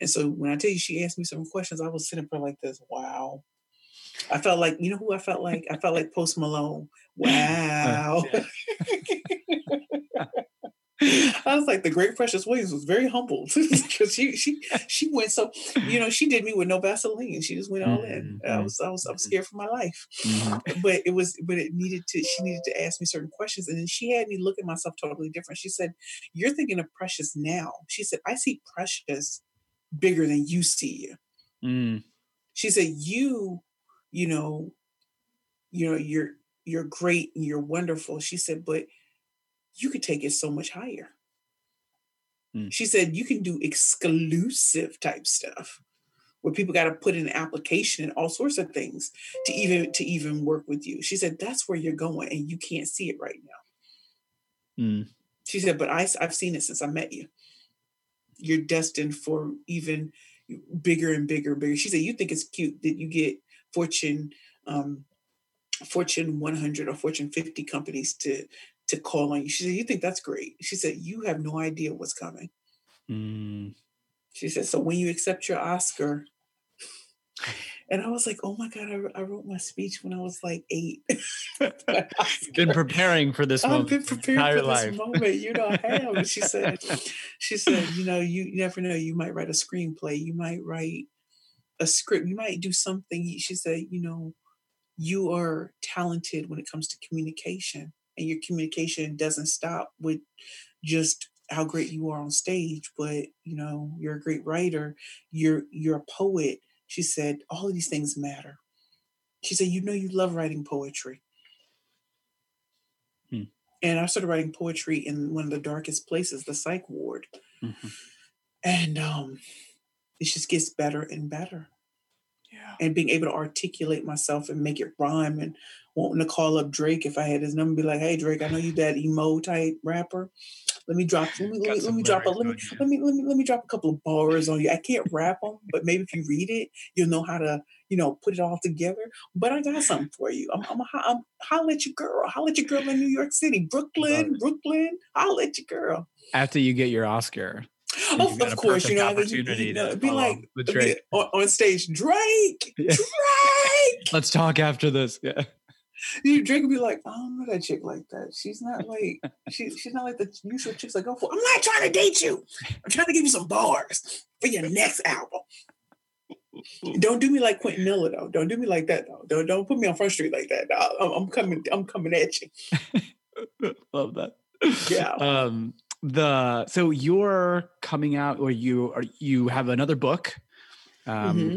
and so when I tell you she asked me some questions, I was sitting there like this. Wow. I felt like you know who I felt like. I felt like Post Malone. [LAUGHS] Wow. [LAUGHS] [LAUGHS] [LAUGHS] I was like, the great Precious Williams was very humbled because [LAUGHS] she she she went so you know she did me with no Vaseline. She just went all in. Mm-hmm. I was I was I was mm-hmm. scared for my life, mm-hmm. but it was but it needed to. She needed to ask me certain questions, and then she had me look at myself totally different. She said, "You're thinking of Precious now." She said, "I see Precious bigger than you see you." Mm. She said, "You, you know, you know, you're you're great and you're wonderful." She said, "But." You could take it so much higher. Mm. She said you can do exclusive type stuff where people got to put in an application and all sorts of things to even to even work with you. She said that's where you're going and you can't see it right now. Mm. She said, but I, I've seen it since I met you. You're destined for even bigger and bigger and bigger. She said, you think it's cute that you get Fortune um, Fortune 100 or Fortune 50 companies to to call on you. She said, You think that's great? She said, You have no idea what's coming. Mm. She said, So when you accept your Oscar, [SIGHS] and I was like, oh my God, I, I wrote my speech when I was like eight. [LAUGHS] [LAUGHS] been preparing for this moment. I've been preparing for life. this moment. You know, I have. she [LAUGHS] said, she said, you know, you never know. You might write a screenplay. You might write a script. You might do something. She said, you know, you are talented when it comes to communication and your communication doesn't stop with just how great you are on stage but you know you're a great writer you're you're a poet. She said all of these things matter. She said you know you love writing poetry. Hmm. and i started writing poetry in one of the darkest places the psych ward. Mm-hmm. and um it just gets better and better yeah. and being able to articulate myself and make it rhyme and wanting to call up Drake if I had his number, be like, "Hey Drake, I know you that emo type rapper. Let me drop. Let me let me, let me drop a let me let me let me let me drop a couple of bars on you. I can't rap them, but maybe if you read it, you'll know how to you know put it all together. But I got something for you. I'm I'm, a, I'm holla at your girl. Holla at your girl in New York City, Brooklyn, Brooklyn. Holla at your girl. After you get your Oscar. Oh, of course, you know, opportunity you know, be like be on, on, stage, Drake, [LAUGHS] yeah. Drake. Let's talk after this. Yeah. You Drake would be like, I don't know that chick like that. She's not like she, she's not like the usual chicks I go for. I'm not trying to date you. I'm trying to give you some bars for your next album. Don't do me like Quentin Miller though. Don't do me like that though. Don't don't put me on Front Street like that. I'm, I'm coming. I'm coming at you. [LAUGHS] Love that. Yeah. Um. The so you're coming out, or you are you have another book. Um. Mm-hmm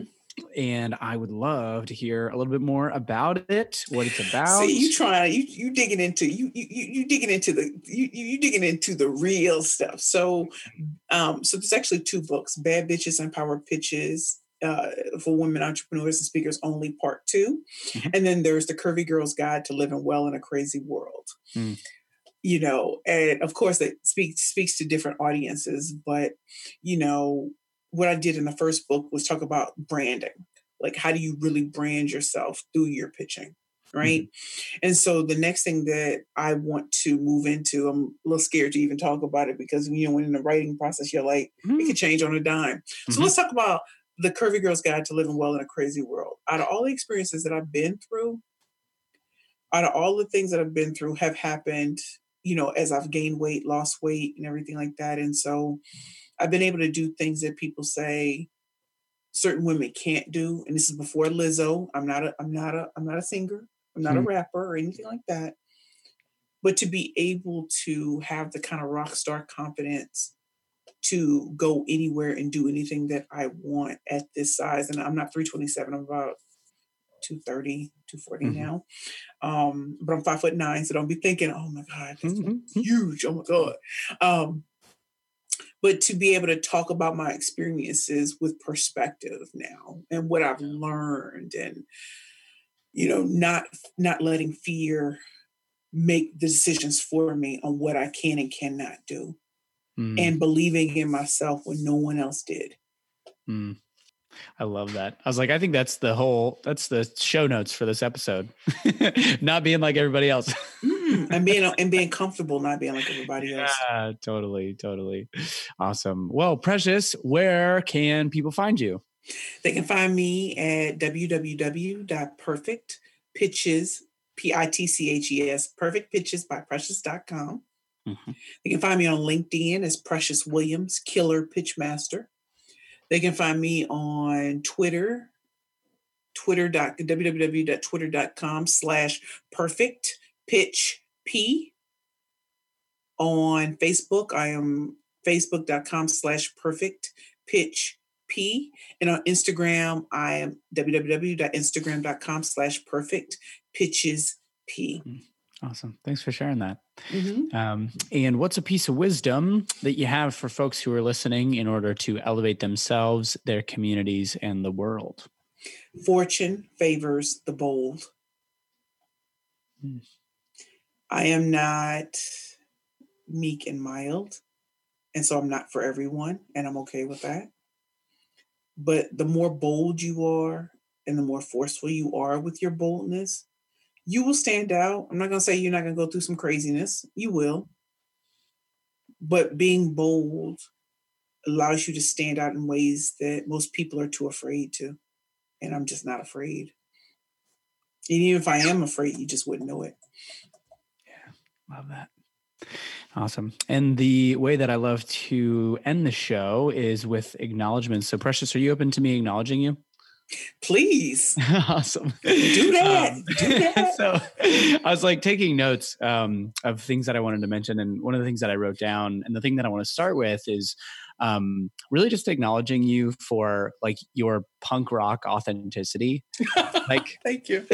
and I would love to hear a little bit more about it, what it's about. See, you trying you you digging into you you you digging into the you you digging into the real stuff. So, um, so there's actually two books: Bad Bitches and Power Pitches. Uh, for women entrepreneurs and speakers only part 2 mm-hmm. and then there's the curvy girl's guide to living well in a crazy world mm you know and of course it speaks speaks to different audiences but you know what I did in the first book was talk about branding. Like, how do you really brand yourself through your pitching? right? Mm-hmm. And so the next thing that I want to move into, I'm a little scared to even talk about it because you know when in the writing process you're like mm-hmm. it could change on a dime. So mm-hmm. let's talk about the Curvy Girl's Guide to Living Well in a Crazy World. Out of all the experiences that I've been through, out of all the things that I've been through have happened, you know, as I've gained weight, lost weight, and everything like that. And so I've been able to do things that people say certain women can't do. And this is before Lizzo. I'm not a I'm not a I'm not a singer. I'm not mm-hmm. a hmm. rapper or anything like that. But to be able to have the kind of rock star confidence to go anywhere and do anything that I want at this size. And I'm not 327, I'm about 230, 240 mm-hmm. now. Um, but I'm five foot nine, so don't be thinking, oh my God, that's mm-hmm. huge. Oh my God. Um, but to be able to talk about my experiences with perspective now and what I've learned and you know not not letting fear make the decisions for me on what I can and cannot do mm. and believing in myself when no one else did. Mm. I love that. I was like, I think that's the whole that's the show notes for this episode. [LAUGHS] not being like everybody else. mm, and being [LAUGHS] and being comfortable, not being like everybody else. Yeah, totally, totally. Awesome. Well, Precious, where can people find you? They can find me at www.perfectpitches, P-I-T-C-H-E-S, perfectpitches by precious.com. Mm-hmm. They can find me on LinkedIn as Precious Williams, Killer Pitchmaster. They can find me on Twitter, Twitter dot www.twitter.com slash perfect pitch p. On Facebook, I am facebook.com slash perfect pitch p. And on Instagram, I am www.instagram.com slash perfect pitches p. Mm. Awesome. Thanks for sharing that. Mm-hmm. Um, and what's a piece of wisdom that you have for folks who are listening in order to elevate themselves, their communities, and the world? Fortune favors the bold. Mm. I am not meek and mild. And so I'm not for everyone, and I'm okay with that. But the more bold you are and the more forceful you are with your boldness, you will stand out. I'm not going to say you're not going to go through some craziness. You will. But being bold allows you to stand out in ways that most people are too afraid to. And I'm just not afraid. And even if I am afraid, you just wouldn't know it. Yeah, love that. Awesome. And the way that I love to end the show is with acknowledgments. So, Precious, are you open to me acknowledging you? Please. [LAUGHS] awesome. Do that. Um, Do [LAUGHS] that. so I was like taking notes um, of things that I wanted to mention. And one of the things that I wrote down, and the thing that I want to start with is um, really just acknowledging you for like your punk rock authenticity. [LAUGHS] like, thank you.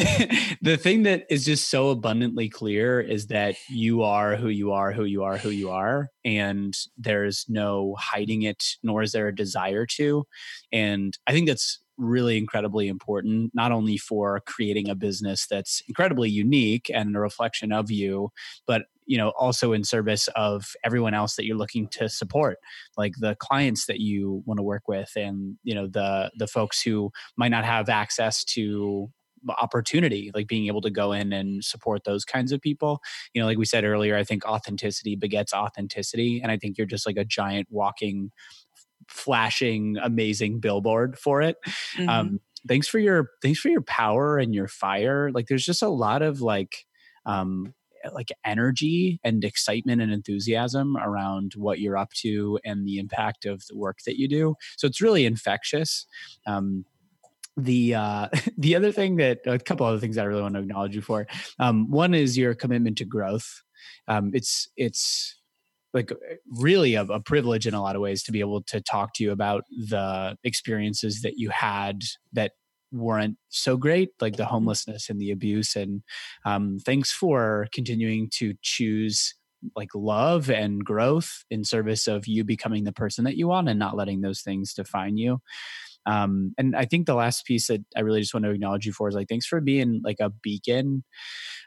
the thing that is just so abundantly clear is that you are who you are, who you are, who you are. And there's no hiding it, nor is there a desire to. And I think that's really incredibly important, not only for creating a business that's incredibly unique and a reflection of you, but you know also in service of everyone else that you're looking to support like the clients that you want to work with and you know the the folks who might not have access to opportunity like being able to go in and support those kinds of people. You know like we said earlier i think authenticity begets authenticity and i think you're just like a giant walking flashing amazing billboard for it mm-hmm. um thanks for your thanks for your power and your fire like there's just a lot of like um like energy and excitement and enthusiasm around what you're up to and the impact of the work that you do so it's really infectious um, the uh, [LAUGHS] the other thing that a couple other things I really want to acknowledge you for. Um, one is your commitment to growth. Um, it's it's like really a, a, privilege in a lot of ways to be able to talk to you about the experiences that you had that weren't so great like the mm-hmm. homelessness and the abuse and um, thanks for continuing to choose like love and growth in service of you becoming the person that you want and not letting those things define you Um, and I think the last piece that I really just want to acknowledge you for is like, thanks for being like a beacon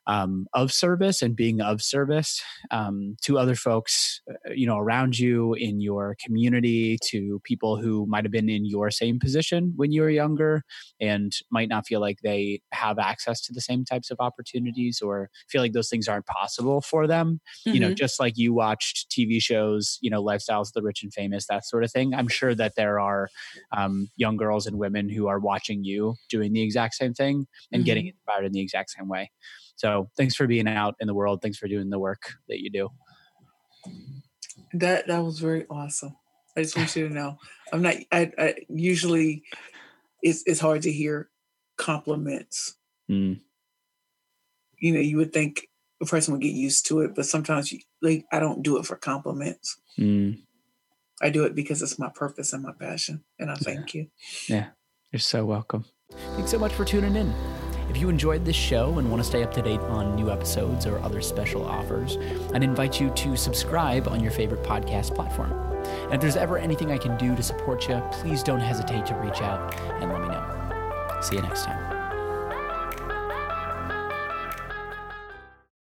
um, of service and being of service um, to other folks, uh, you know, around you in your community, to people who might have been in your same position when you were younger and might not feel like they have access to the same types of opportunities or feel like those things aren't possible for them. Mm-hmm. You know, mm-hmm. just like you watched TV shows, you know, lifestyles, of the rich and famous, that sort of thing. I'm sure that there are um, young girls and women who are watching you doing the exact same thing and mm-hmm. getting inspired in the exact same way. So thanks for being out in the world. Thanks for doing the work that you do. That that was very awesome. I just want you to know. I'm not. I, I usually it's it's hard to hear compliments. Mm. You know, you would think a person would get used to it, but sometimes you, like I don't do it for compliments. Mm. I do it because it's my purpose and my passion, and I thank yeah. you. Yeah, you're so welcome. Thanks so much for tuning in. If you enjoyed this show and want to stay up to date on new episodes or other special offers, I'd invite you to subscribe on your favorite podcast platform. And if there's ever anything I can do to support you, please don't hesitate to reach out and let me know. See you next time.